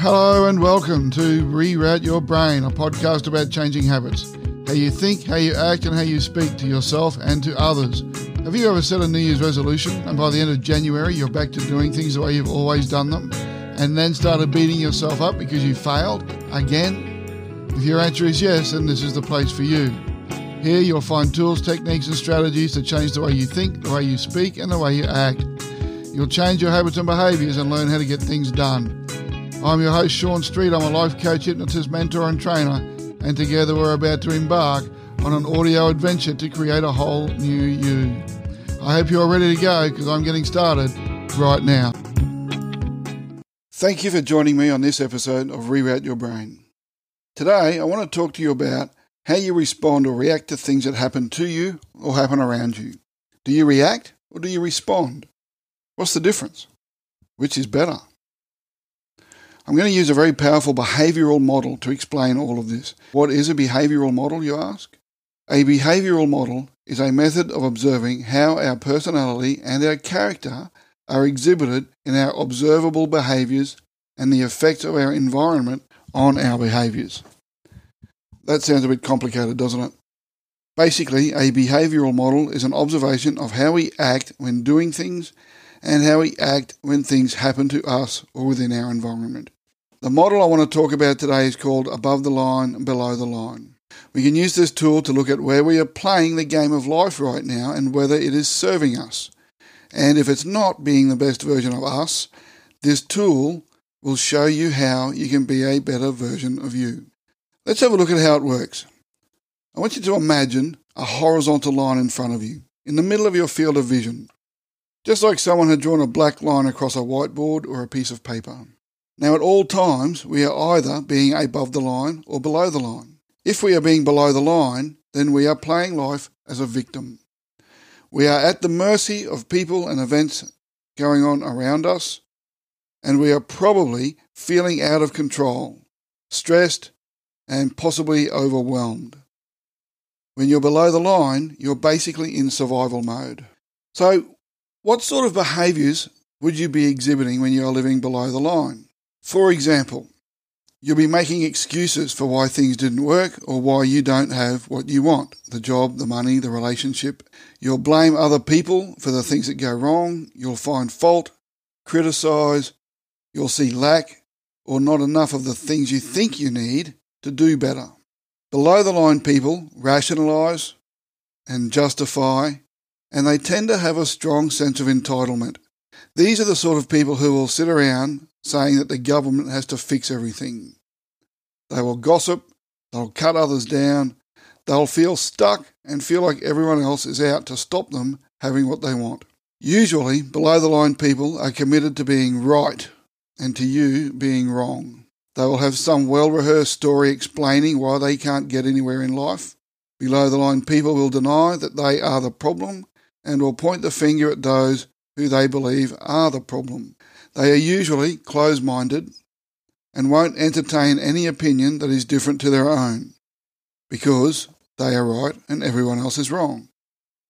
Hello and welcome to Reroute Your Brain, a podcast about changing habits. How you think, how you act, and how you speak to yourself and to others. Have you ever set a New Year's resolution and by the end of January you're back to doing things the way you've always done them and then started beating yourself up because you failed again? If your answer is yes, then this is the place for you. Here you'll find tools, techniques, and strategies to change the way you think, the way you speak, and the way you act. You'll change your habits and behaviors and learn how to get things done. I'm your host, Sean Street. I'm a life coach, hypnotist, mentor, and trainer, and together we're about to embark on an audio adventure to create a whole new you. I hope you're ready to go because I'm getting started right now. Thank you for joining me on this episode of Reroute Your Brain. Today, I want to talk to you about how you respond or react to things that happen to you or happen around you. Do you react or do you respond? What's the difference? Which is better? I'm going to use a very powerful behavioral model to explain all of this. What is a behavioral model, you ask? A behavioral model is a method of observing how our personality and our character are exhibited in our observable behaviors and the effects of our environment on our behaviors. That sounds a bit complicated, doesn't it? Basically, a behavioral model is an observation of how we act when doing things and how we act when things happen to us or within our environment. The model I want to talk about today is called above the line, below the line. We can use this tool to look at where we are playing the game of life right now and whether it is serving us. And if it's not being the best version of us, this tool will show you how you can be a better version of you. Let's have a look at how it works. I want you to imagine a horizontal line in front of you, in the middle of your field of vision, just like someone had drawn a black line across a whiteboard or a piece of paper. Now, at all times, we are either being above the line or below the line. If we are being below the line, then we are playing life as a victim. We are at the mercy of people and events going on around us, and we are probably feeling out of control, stressed, and possibly overwhelmed. When you're below the line, you're basically in survival mode. So, what sort of behaviours would you be exhibiting when you are living below the line? For example, you'll be making excuses for why things didn't work or why you don't have what you want the job, the money, the relationship. You'll blame other people for the things that go wrong. You'll find fault, criticize. You'll see lack or not enough of the things you think you need to do better. Below the line people rationalize and justify, and they tend to have a strong sense of entitlement. These are the sort of people who will sit around saying that the government has to fix everything. They will gossip, they'll cut others down, they'll feel stuck and feel like everyone else is out to stop them having what they want. Usually, below the line people are committed to being right and to you being wrong. They will have some well rehearsed story explaining why they can't get anywhere in life. Below the line people will deny that they are the problem and will point the finger at those who they believe are the problem. They are usually close minded and won't entertain any opinion that is different to their own because they are right and everyone else is wrong,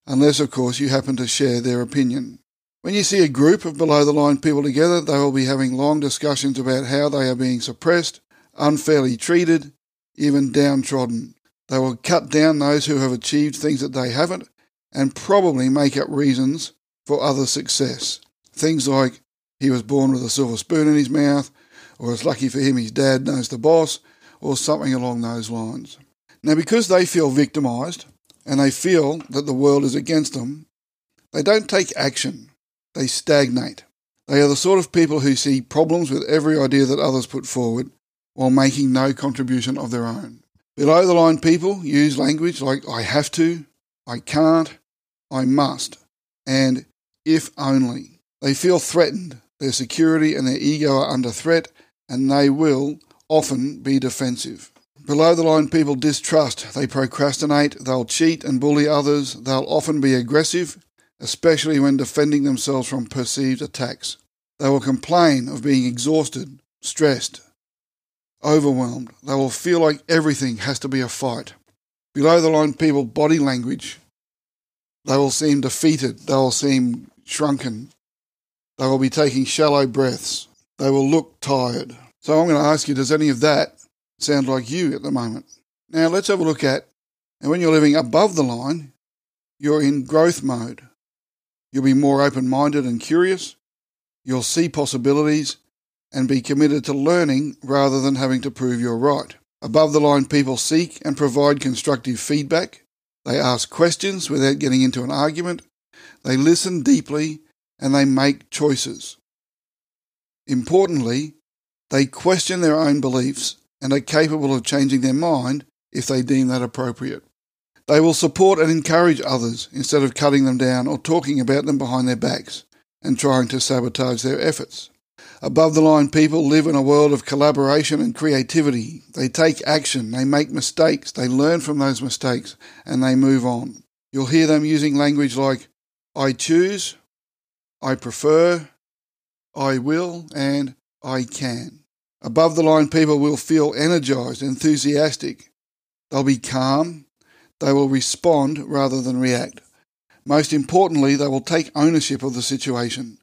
unless, of course, you happen to share their opinion. When you see a group of below the line people together, they will be having long discussions about how they are being suppressed, unfairly treated, even downtrodden. They will cut down those who have achieved things that they haven't and probably make up reasons for other success. Things like he was born with a silver spoon in his mouth, or it's lucky for him his dad knows the boss, or something along those lines. Now, because they feel victimised and they feel that the world is against them, they don't take action, they stagnate. They are the sort of people who see problems with every idea that others put forward while making no contribution of their own. Below the line people use language like I have to, I can't, I must, and if only. They feel threatened their security and their ego are under threat, and they will often be defensive. Below the line people distrust, they procrastinate, they'll cheat and bully others, they'll often be aggressive, especially when defending themselves from perceived attacks. They will complain of being exhausted, stressed, overwhelmed. They will feel like everything has to be a fight. Below the line people body language, they will seem defeated, they will seem shrunken, they will be taking shallow breaths. They will look tired. So I'm going to ask you, does any of that sound like you at the moment? Now let's have a look at, and when you're living above the line, you're in growth mode. You'll be more open minded and curious. You'll see possibilities and be committed to learning rather than having to prove you're right. Above the line people seek and provide constructive feedback. They ask questions without getting into an argument. They listen deeply and they make choices. Importantly, they question their own beliefs and are capable of changing their mind if they deem that appropriate. They will support and encourage others instead of cutting them down or talking about them behind their backs and trying to sabotage their efforts. Above the line people live in a world of collaboration and creativity. They take action, they make mistakes, they learn from those mistakes, and they move on. You'll hear them using language like I choose, I prefer, I will, and I can. Above the line people will feel energized, enthusiastic. They'll be calm. They will respond rather than react. Most importantly, they will take ownership of the situation.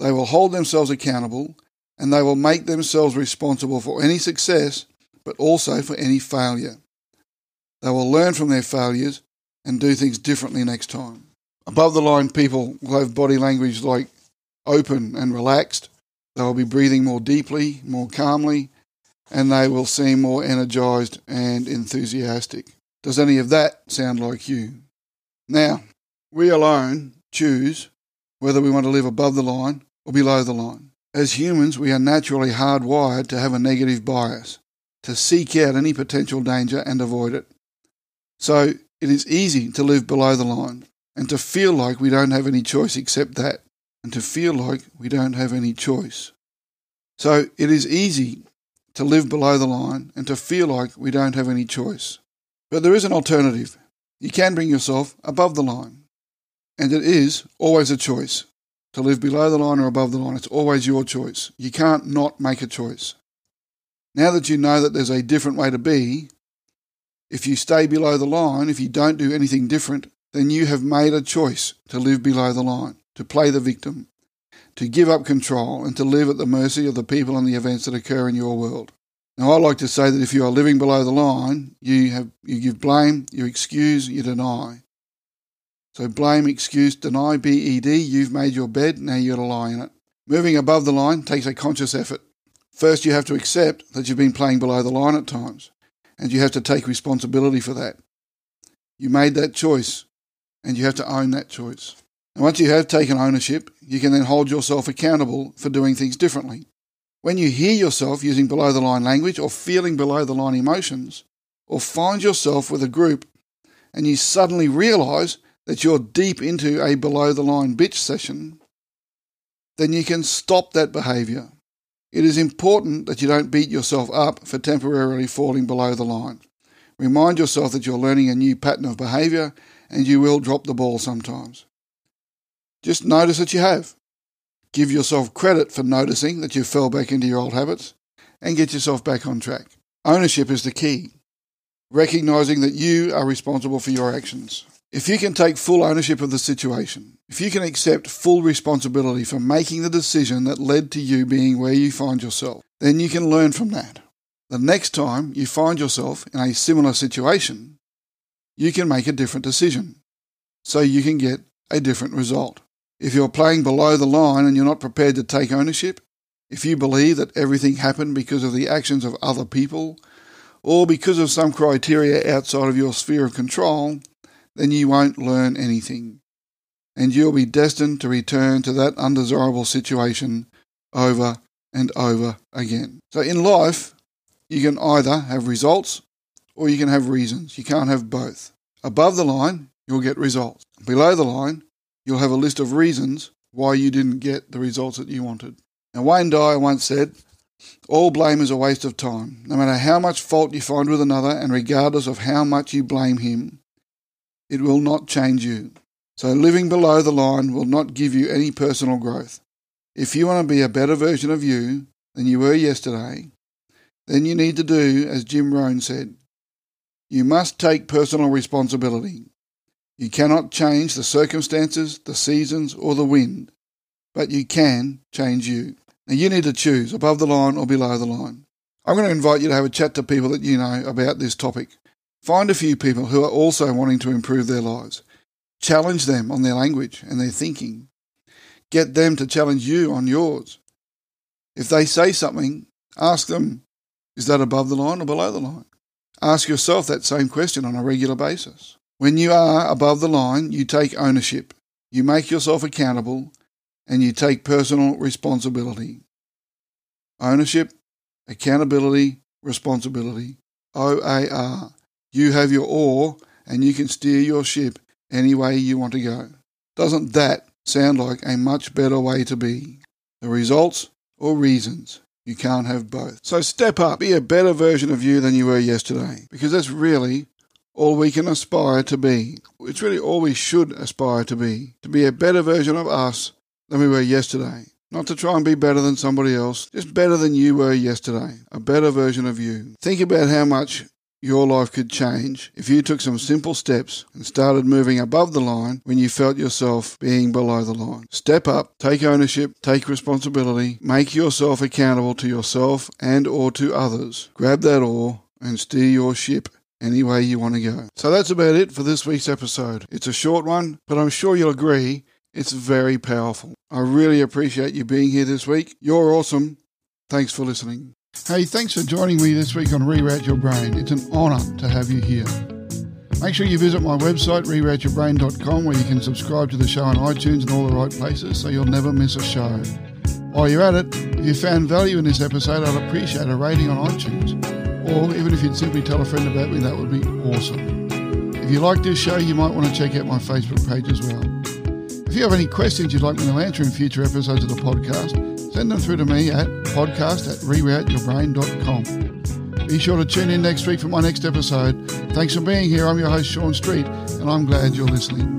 They will hold themselves accountable and they will make themselves responsible for any success, but also for any failure. They will learn from their failures and do things differently next time. Above the line people will have body language like open and relaxed. They will be breathing more deeply, more calmly, and they will seem more energized and enthusiastic. Does any of that sound like you? Now, we alone choose whether we want to live above the line or below the line. As humans, we are naturally hardwired to have a negative bias, to seek out any potential danger and avoid it. So it is easy to live below the line and to feel like we don't have any choice except that, and to feel like we don't have any choice. So it is easy to live below the line and to feel like we don't have any choice. But there is an alternative. You can bring yourself above the line. And it is always a choice to live below the line or above the line. It's always your choice. You can't not make a choice. Now that you know that there's a different way to be, if you stay below the line, if you don't do anything different, then you have made a choice to live below the line, to play the victim, to give up control, and to live at the mercy of the people and the events that occur in your world. Now, I like to say that if you are living below the line, you have you give blame, you excuse, you deny. So blame, excuse, deny, BED, you've made your bed, now you're to lie in it. Moving above the line takes a conscious effort. First, you have to accept that you've been playing below the line at times, and you have to take responsibility for that. You made that choice, and you have to own that choice. And once you have taken ownership, you can then hold yourself accountable for doing things differently. When you hear yourself using below the line language or feeling below the line emotions, or find yourself with a group and you suddenly realize that you're deep into a below the line bitch session, then you can stop that behavior. It is important that you don't beat yourself up for temporarily falling below the line. Remind yourself that you're learning a new pattern of behavior and you will drop the ball sometimes. Just notice that you have. Give yourself credit for noticing that you fell back into your old habits and get yourself back on track. Ownership is the key. Recognizing that you are responsible for your actions. If you can take full ownership of the situation, if you can accept full responsibility for making the decision that led to you being where you find yourself, then you can learn from that. The next time you find yourself in a similar situation, you can make a different decision so you can get a different result. If you're playing below the line and you're not prepared to take ownership, if you believe that everything happened because of the actions of other people or because of some criteria outside of your sphere of control, then you won't learn anything. And you'll be destined to return to that undesirable situation over and over again. So in life, you can either have results or you can have reasons. You can't have both. Above the line, you'll get results. Below the line, you'll have a list of reasons why you didn't get the results that you wanted. Now, Wayne Dyer once said, All blame is a waste of time. No matter how much fault you find with another, and regardless of how much you blame him, it will not change you. So living below the line will not give you any personal growth. If you want to be a better version of you than you were yesterday, then you need to do as Jim Rohn said. You must take personal responsibility. You cannot change the circumstances, the seasons, or the wind, but you can change you. Now you need to choose above the line or below the line. I'm going to invite you to have a chat to people that you know about this topic. Find a few people who are also wanting to improve their lives. Challenge them on their language and their thinking. Get them to challenge you on yours. If they say something, ask them, is that above the line or below the line? Ask yourself that same question on a regular basis. When you are above the line, you take ownership, you make yourself accountable, and you take personal responsibility. Ownership, accountability, responsibility. OAR. You have your oar and you can steer your ship any way you want to go. Doesn't that sound like a much better way to be? The results or reasons. You can't have both. So step up, be a better version of you than you were yesterday, because that's really all we can aspire to be. It's really all we should aspire to be, to be a better version of us than we were yesterday. Not to try and be better than somebody else, just better than you were yesterday, a better version of you. Think about how much your life could change if you took some simple steps and started moving above the line when you felt yourself being below the line. Step up, take ownership, take responsibility, make yourself accountable to yourself and or to others. Grab that oar and steer your ship any way you want to go. So that's about it for this week's episode. It's a short one, but I'm sure you'll agree it's very powerful. I really appreciate you being here this week. You're awesome. Thanks for listening. Hey, thanks for joining me this week on Reroute Your Brain. It's an honour to have you here. Make sure you visit my website, rerouteyourbrain.com, where you can subscribe to the show on iTunes and all the right places so you'll never miss a show. While you're at it, if you found value in this episode, I'd appreciate a rating on iTunes. Or even if you'd simply tell a friend about me, that would be awesome. If you like this show, you might want to check out my Facebook page as well. If you have any questions you'd like me to answer in future episodes of the podcast, send them through to me at podcast at rerouteyourbrain.com. Be sure to tune in next week for my next episode. Thanks for being here. I'm your host, Sean Street, and I'm glad you're listening.